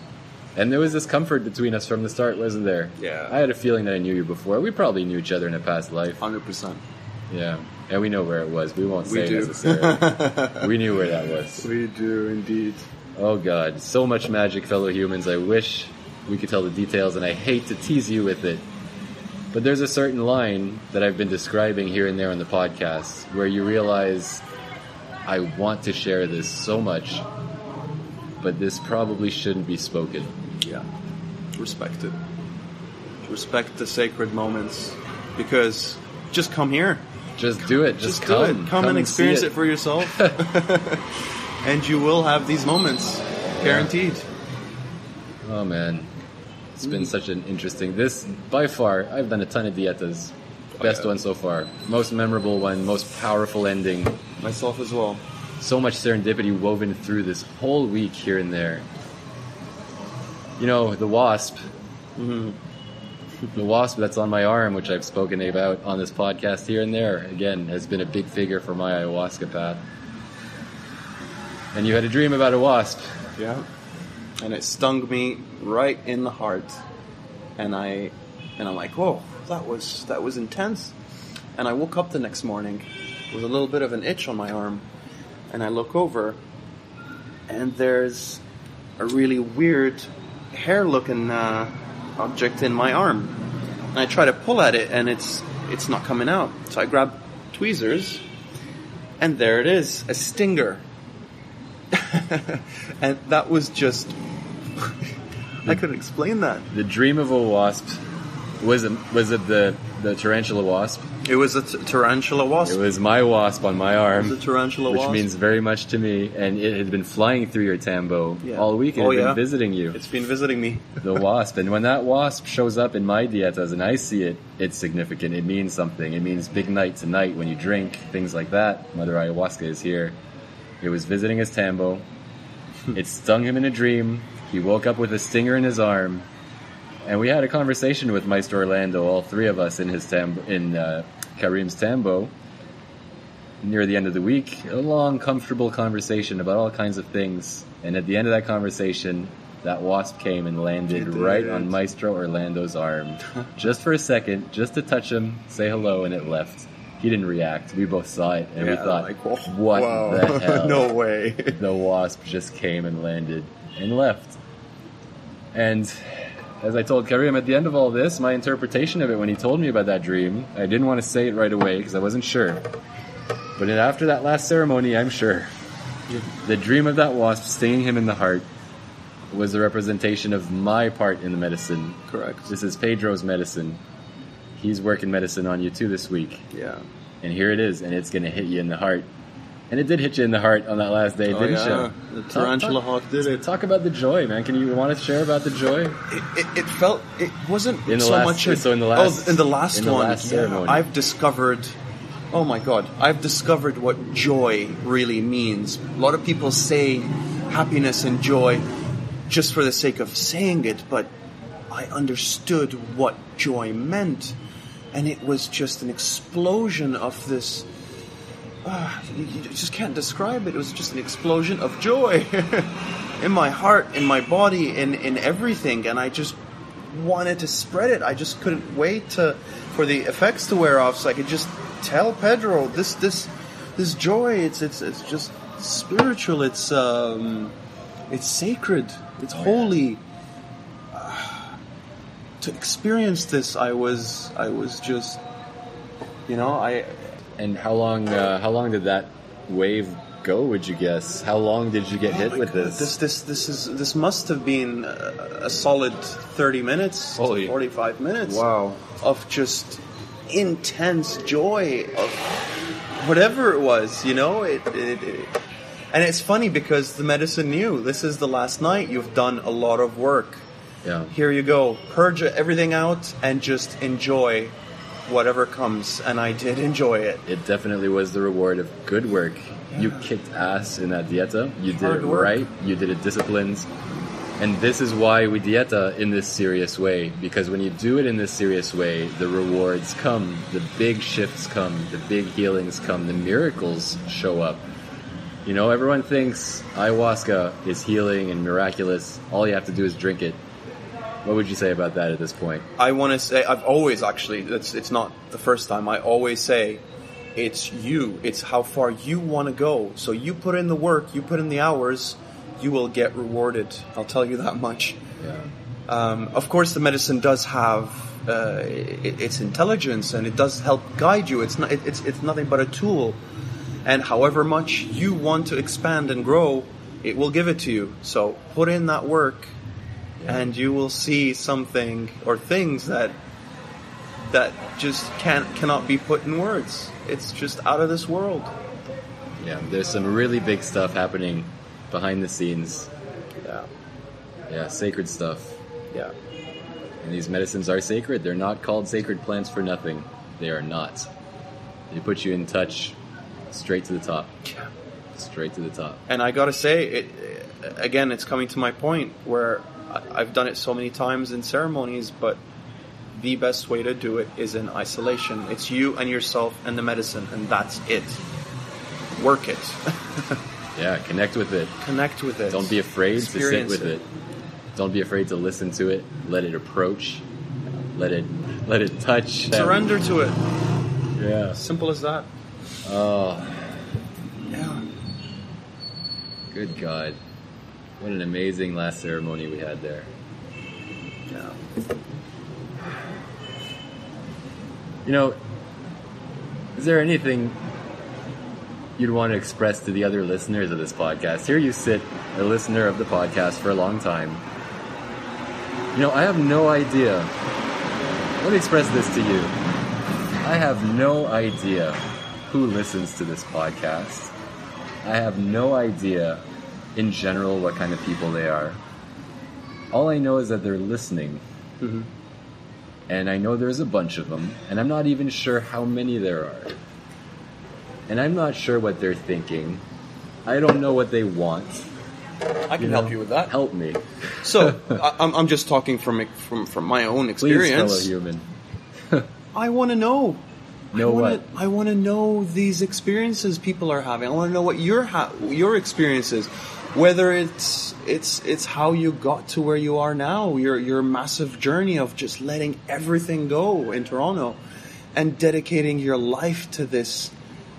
and there was this comfort between us from the start, wasn't there? Yeah. I had a feeling that I knew you before. We probably knew each other in a past life. 100%. Yeah. And we know where it was. We won't We say do. necessarily. we knew where that was. We do indeed. Oh god, so much magic, fellow humans. I wish we could tell the details, and I hate to tease you with it. But there's a certain line that I've been describing here and there on the podcast where you realize I want to share this so much, but this probably shouldn't be spoken. Yeah. Respect it. Respect the sacred moments. Because just come here. Just do it. Just, Just, come. do it. Come, and see experience it. for yourself. and you will have these moments. Guaranteed. Oh man, it's been such an interesting. This by far, I've done a ton of dietas. Best yeah. one so far. Most memorable one. Most powerful ending. Myself as well. so much serendipity woven through this whole week here and there. You know, the wasp, Mm-hmm. The wasp that's on my arm, which I've spoken about on this podcast here and there, again, has been a big figure for my ayahuasca path. And you had a dream about a wasp. Yeah. And it stung me right in the heart. And I and I'm like, whoa, that was that was intense. And I woke up the next morning with a little bit of an itch on my arm. And I look over and there's a really weird hair looking uh, object in my arm. And I try to pull at it and it's it's not coming out. So I grab tweezers and there it is, a stinger. and that was just I couldn't explain that. The dream of a wasp was it, was it the, the tarantula wasp? It was a t- tarantula wasp. It was my wasp on my arm. the tarantula which wasp. means very much to me, and it had been flying through your tambo Yeah. all week and Oh, had been yeah. visiting you. it's been visiting me. the wasp. And when that wasp shows up in my dietas and I see it, it's significant. It means something. It means big night tonight when you drink, things like that. Mother Ayahuasca is here. It was visiting his tambo. It stung him in a dream. He woke up with a stinger in his arm. And we had a conversation with Maestro Orlando, all three of us in his tambo, in uh, Karim's tambo, near the end of the week. A long, comfortable conversation about all kinds of things. And at the end of that conversation, that wasp came and landed right on Maestro Orlando's arm. just for a second, just to touch him, say hello, and it left. He didn't react. We both saw it, and we thought, like, whoa, what whoa. the hell? no way. the wasp just came and landed and left. And as I told Karim at the end of all this, my interpretation of it when he told me about that dream, I didn't want to say it right away because I wasn't sure. But after that last ceremony, I'm sure. The dream of that wasp stinging him in the heart was a representation of my part in the medicine. Correct. This is Pedro's medicine. He's working medicine on you too this week. Yeah. And here it is, and it's going to hit you in the heart. And it did hit you in the heart on that last day, Oh, didn't yeah. you? The tarantula hawk did it. Talk about the joy, man. Can you want to share about the joy? It, it, it felt it wasn't In the so last- much. so in the oh, last- oh, in the last in the one, last yeah. I've discovered. Oh my god, I've discovered what joy really means. A lot of people say happiness and joy just for the sake of saying it, but I understood what joy meant, and it was just an explosion of this. Ah, you, you just can't describe it. It was just an explosion of joy in my heart, in my body, in in everything, and I just wanted to spread it. I just couldn't wait to for the effects to wear off, so I could just tell Pedro this this this joy. It's it's it's just spiritual. It's um, it's sacred. It's holy. Ah, to experience this, I was I was just, you know, I And how long? Uh, how long did that wave go? Would you guess? How long did you get hit Oh my with God, this? This this this is this must have been a, a solid thirty minutes, Holy. to forty five minutes. Wow. Of just intense joy of whatever it was, you know, it, it, it and it's funny because the medicine knew this is the last night. You've done a lot of work. Yeah. Here you go. Purge everything out and just enjoy whatever comes. And I did enjoy it. It definitely was the reward of good work. You kicked ass in that dieta. You did it work. right. You did it disciplined. And this is why we dieta in this serious way. Because when you do it in this serious way, the rewards come, the big shifts come, the big healings come, the miracles show up. You know, everyone thinks ayahuasca is healing and miraculous. All you have to do is drink it. What would you say about that at this point? I want to say I've always actually it's it's not the first time. I always say it's you. It's how far you want to go. So you put in the work you put in the hours you will get rewarded. I'll tell you that much. Yeah. um, of course the medicine does have uh, it, its intelligence and it does help guide you. It's not it, it's it's nothing but a tool. And however much you want to expand and grow it will give it to you. So put in that work and you will see something or things that that just can't cannot be put in words. It's just out of this world. Yeah, there's some really big stuff happening behind the scenes. Yeah, Yeah, sacred stuff. yeah. And these medicines are sacred. They're not called sacred plants for nothing. They are not. They put you in touch straight to the top. Yeah. Straight to the top. And I gotta say, it again. It's coming to my point where I've done it so many times in ceremonies, but the best way to do it is in isolation. It's you and yourself and the medicine, and that's it. Work it. Yeah, connect with it. Connect with it. Don't be afraid to sit Experience with it. Don't be afraid to listen to it. Let it approach. Let it let it touch. Surrender to it. Yeah. Simple as that. Oh, Yeah. good God. What an amazing last ceremony we had there. Yeah. You know, is there anything you'd want to express to the other listeners of this podcast? Here you sit, a listener of the podcast for a long time. You know, I have no idea. Let me express this to you. I have no idea who listens to this podcast. I have no idea in general what kind of people they are. All I know is that they're listening mm-hmm. and I know there's a bunch of them, and I'm not even sure how many there are. And I'm not sure what they're thinking. I don't know what they want. I can know? help you with that. Help me, So I, I'm, I'm just talking from from from my own experience. please, fellow human. I want to know. Know I wanna, what? I want to know these experiences people are having. I want to know what your ha- your experience is. Whether it's it's it's how you got to where you are now, your your massive journey of just letting everything go in Toronto, and dedicating your life to this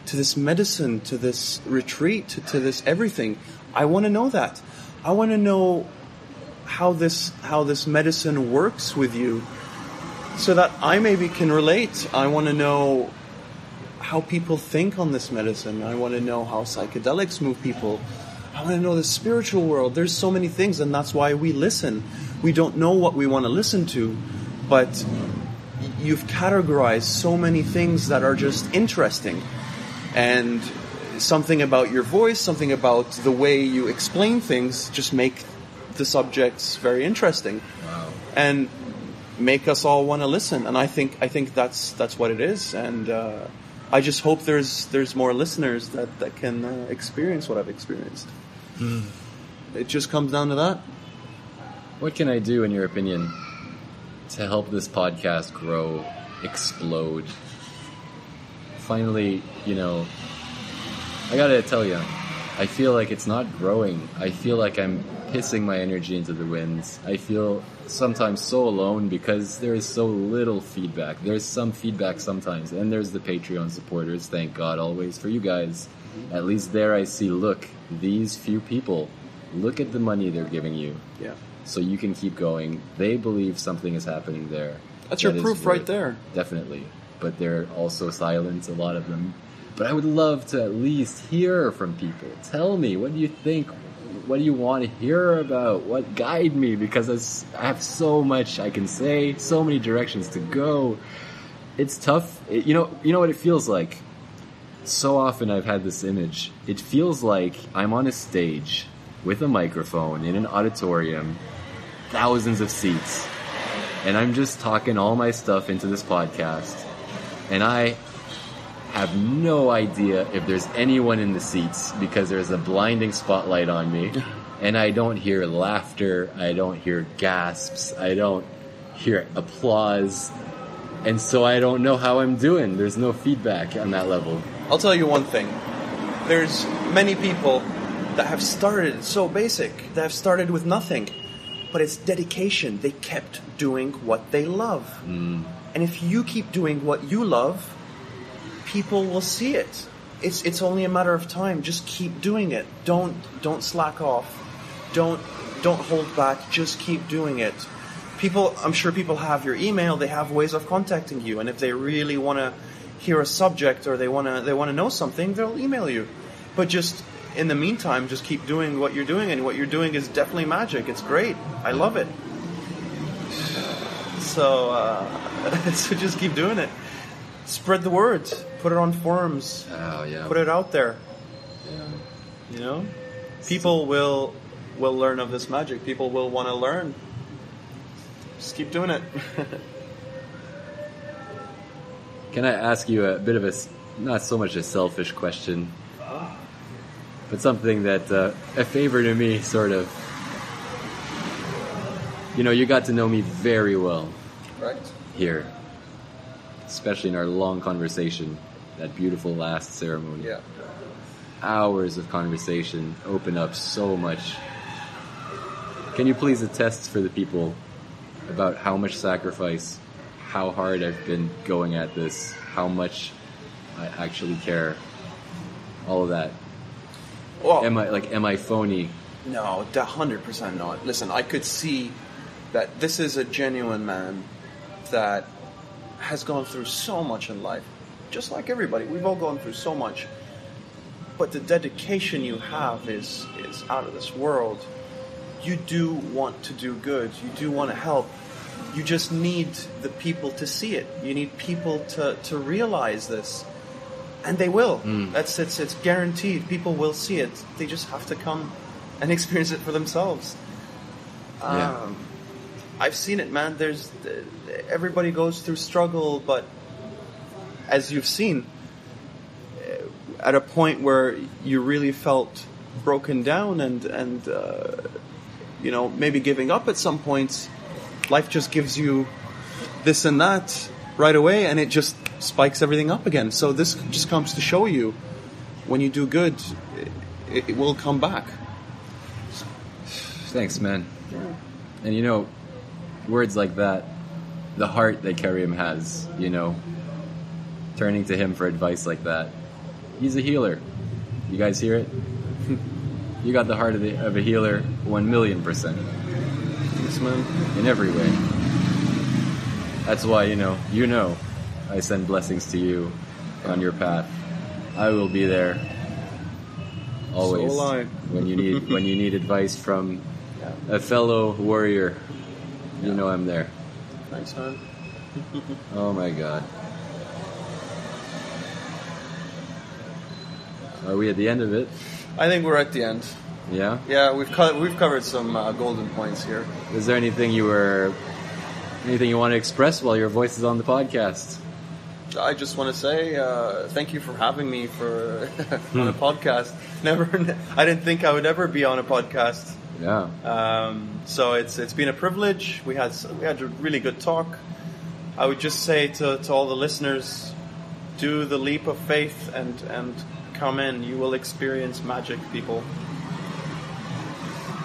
to this medicine, to this retreat, to, to this everything. I want to know that. I want to know how this how this medicine works with you so that I maybe can relate. I want to know how people think on this medicine. I want to know how psychedelics move people. I want to know the spiritual world. There's so many things, and that's why we listen. We don't know what we want to listen to, but you've categorized so many things that are just interesting. And something about your voice, something about the way you explain things, just make the subjects very interesting Wow. and make us all want to listen. And I think I think that's that's what it is. And uh, I just hope there's there's more listeners that that can uh, experience what I've experienced. It just comes down to that. What can I do, in your opinion, to help this podcast grow, explode? Finally, you know, I gotta tell you, I feel like it's not growing. I feel like I'm pissing my energy into the winds. I feel sometimes so alone because there is so little feedback. There's some feedback sometimes, and there's the Patreon supporters. Thank God always for you guys. At least there I see, look, these few people, look at the money they're giving you Yeah, so you can keep going. They believe something is happening there. that's your That is proof right there. Definitely. But they're also silent, a lot of them. But I would love to at least hear from people. Tell me, what do you think? What do you want to hear about? What guide me? Because I have so much I can say, so many directions to go. It's tough. It- you know, you know what it feels like so often I've had this image. It feels like I'm on a stage with a microphone in an auditorium, thousands of seats, and I'm just talking all my stuff into this podcast. And I have no idea if there's anyone in the seats because there's a blinding spotlight on me. And I don't hear laughter, I don't hear gasps, I don't hear applause. And so I don't know how I'm doing. There's no feedback on that level. I'll tell you one thing. There's many people that have started so basic, that have started with nothing. But it's dedication. They kept doing what they love. Mm. And if you keep doing what you love, people will see it. It's it's only a matter of time. Just keep doing it. Don't don't slack off. Don't don't hold back. Just keep doing it. People, I'm sure people have your email. They have ways of contacting you, and if they really want to hear a subject or they want to they want to know something, they'll email you. But just in the meantime, just keep doing what you're doing, and what you're doing is definitely magic. It's great. I love it. So, uh, so just keep doing it. Spread the word. Put it on forums. Oh, yeah. Put it out there. Yeah. You know, people will will learn of this magic. People will want to learn. Just keep doing it. Can I ask you a bit of a, not so much a selfish question, but something that, uh, a favor to me, sort of. You know, you got to know me very well right. here, especially in our long conversation, that beautiful last ceremony. Yeah. Hours of conversation open up so much. Can you please attest for the people about how much sacrifice, how hard I've been going at this, how much I actually care, all of that. Well, Am I like am I phony? no, a hundred percent not. Listen, I could see that this is a genuine man that has gone through so much in life, just like everybody. We've all gone through so much, but the dedication you have is is out of this world. You do want to do good. You do want to help. You just need the people to see it. You need people to, to realize this. And they will. That's it's it's guaranteed. People will see it. They just have to come and experience it for themselves. Yeah. Um, I've seen it, man. There's everybody goes through struggle, but as you've seen, at a point where you really felt broken down and and uh, you know maybe giving up at some points, life just gives you this and that right away, and it just spikes everything up again. So this just comes to show you when you do good, it, it will come back. Thanks, man. And you know, words like that, the heart that Karim has, you know, turning to him for advice like that. He's a healer. You guys hear it? you got the heart of, the, of a healer, one million percent, In every way. That's why, you know, you know, I send blessings to you on your path. I will be there always So when you need when you need advice from a fellow warrior. You know I'm there. Thanks, man. Oh my god. Are we at the end of it? I think we're at the end. Yeah. Yeah, we've co- we've covered some uh, golden points here. Is there anything you were anything you want to express while your voice is on the podcast? I just want to say uh, thank you for having me for on a podcast. Never, I didn't think I would ever be on a podcast. Yeah. Um, so it's it's been a privilege. We had we had a really good talk. I would just say to, to all the listeners, do the leap of faith and and come in. You will experience magic, people.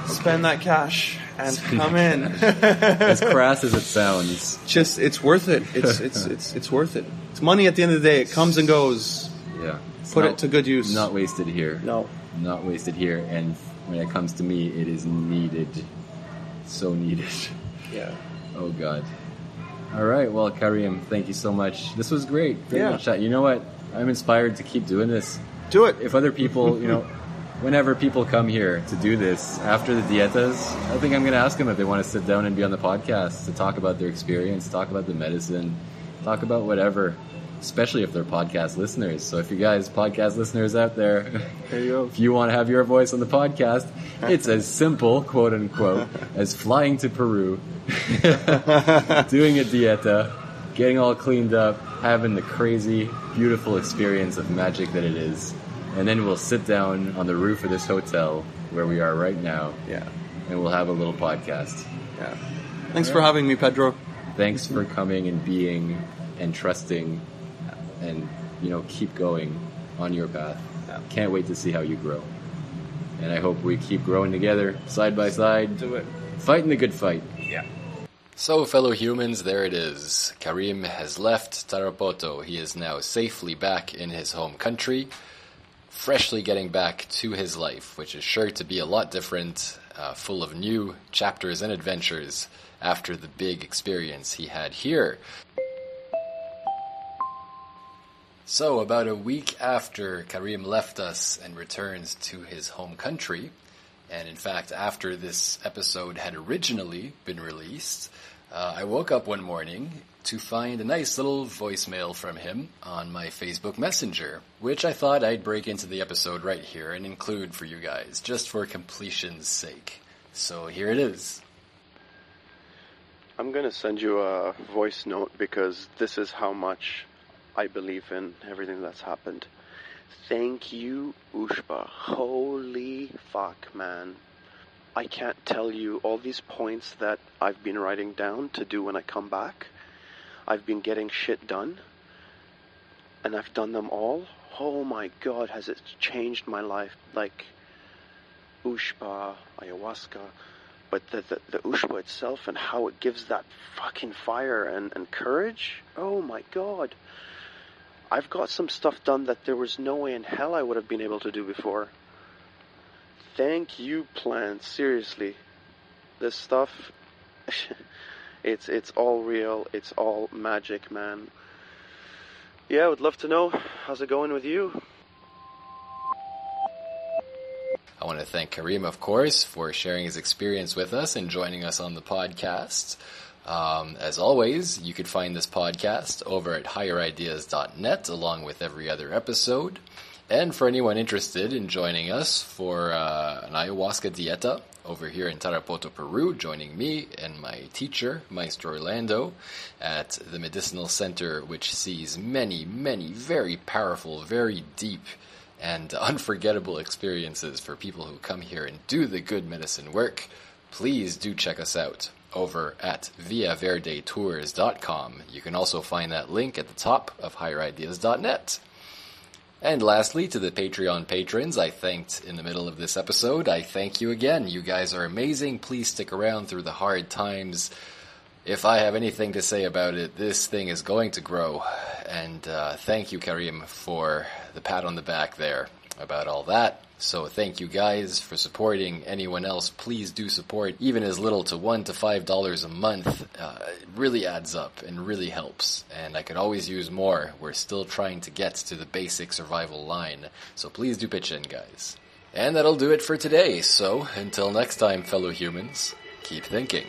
Spend that cash and Spend come in. As crass as it sounds. just it's worth it. It's it's it's it's worth it. It's money at the end of the day. It comes and goes. Yeah. It's Put not- it to good use. Not wasted here. No. Not wasted here. And when it comes to me, it is needed. So needed. Yeah. Oh God. All right. Well, Karim, thank you so much. This was great. Great Yeah. chat. You know what? I'm inspired to keep doing this. Do it. If other people, you know, whenever people come here to do this after the dietas, I think I'm going to ask them if they want to sit down and be on the podcast to talk about their experience, talk about the medicine, talk about whatever. especially if they're podcast listeners. So if you guys podcast listeners out there, There you if you want to have your voice on the podcast, it's as simple, quote unquote, as flying to Peru, doing a dieta, getting all cleaned up, having the crazy, beautiful experience of magic that it is. And then we'll sit down on the roof of this hotel where we are right now, Yeah. and we'll have a little podcast. Yeah. Thanks for having me, Pedro. Thanks for coming and being and trusting and, you know, keep going on your path. Yeah. Can't wait to see how you grow. And I hope we keep growing together, side by side, Do it. fighting the good fight. Yeah. So, fellow humans, there it is. Karim has left Tarapoto. He is now safely back in his home country, freshly getting back to his life, which is sure to be a lot different, uh, full of new chapters and adventures after the big experience he had here. So, about a week after Karim left us and returns to his home country, and in fact, after this episode had originally been released, uh, I woke up one morning to find a nice little voicemail from him on my Facebook Messenger, which I thought I'd break into the episode right here and include for you guys, just for completion's sake. So here it is. I'm going to send you a voice note because this is how much I believe in everything that's happened. Thank you, Ushba. Holy fuck, man. I can't tell you all these points that I've been writing down to do when I come back. I've been getting shit done, and I've done them all. Oh my god, has it changed my life? Like, Ushba, ayahuasca, but the, the, the Ushba itself and how it gives that fucking fire and, and courage. Oh my god. I've got some stuff done that there was no way in hell I would have been able to do before. Thank you, plants. Seriously. This stuff, it's, it's all real. It's all magic, man. Yeah, I would love to know. How's it going with you? I want to thank Karim, of course, for sharing his experience with us and joining us on the podcast. Um, as always, you could find this podcast over at higherideas.net along with every other episode. And for anyone interested in joining us for uh, an ayahuasca dieta over here in Tarapoto, Peru, joining me and my teacher, Maestro Orlando, at the Medicinal Center, which sees many, many very powerful, very deep, and unforgettable experiences for people who come here and do the good medicine work, please do check us out over at viaverdetours.com. You can also find that link at the top of higherideas.net. And lastly, to the Patreon patrons I thanked in the middle of this episode, I thank you again. You guys are amazing. Please stick around through the hard times. If I have anything to say about it, this thing is going to grow. And uh, thank you, Karim, for the pat on the back there about all that. So thank you guys for supporting anyone else. Please do support even as little to one to five dollars a month. Uh, it really adds up and really helps. And I could always use more. We're still trying to get to the basic survival line. So please do pitch in, guys. And that'll do it for today. So until next time, fellow humans, keep thinking.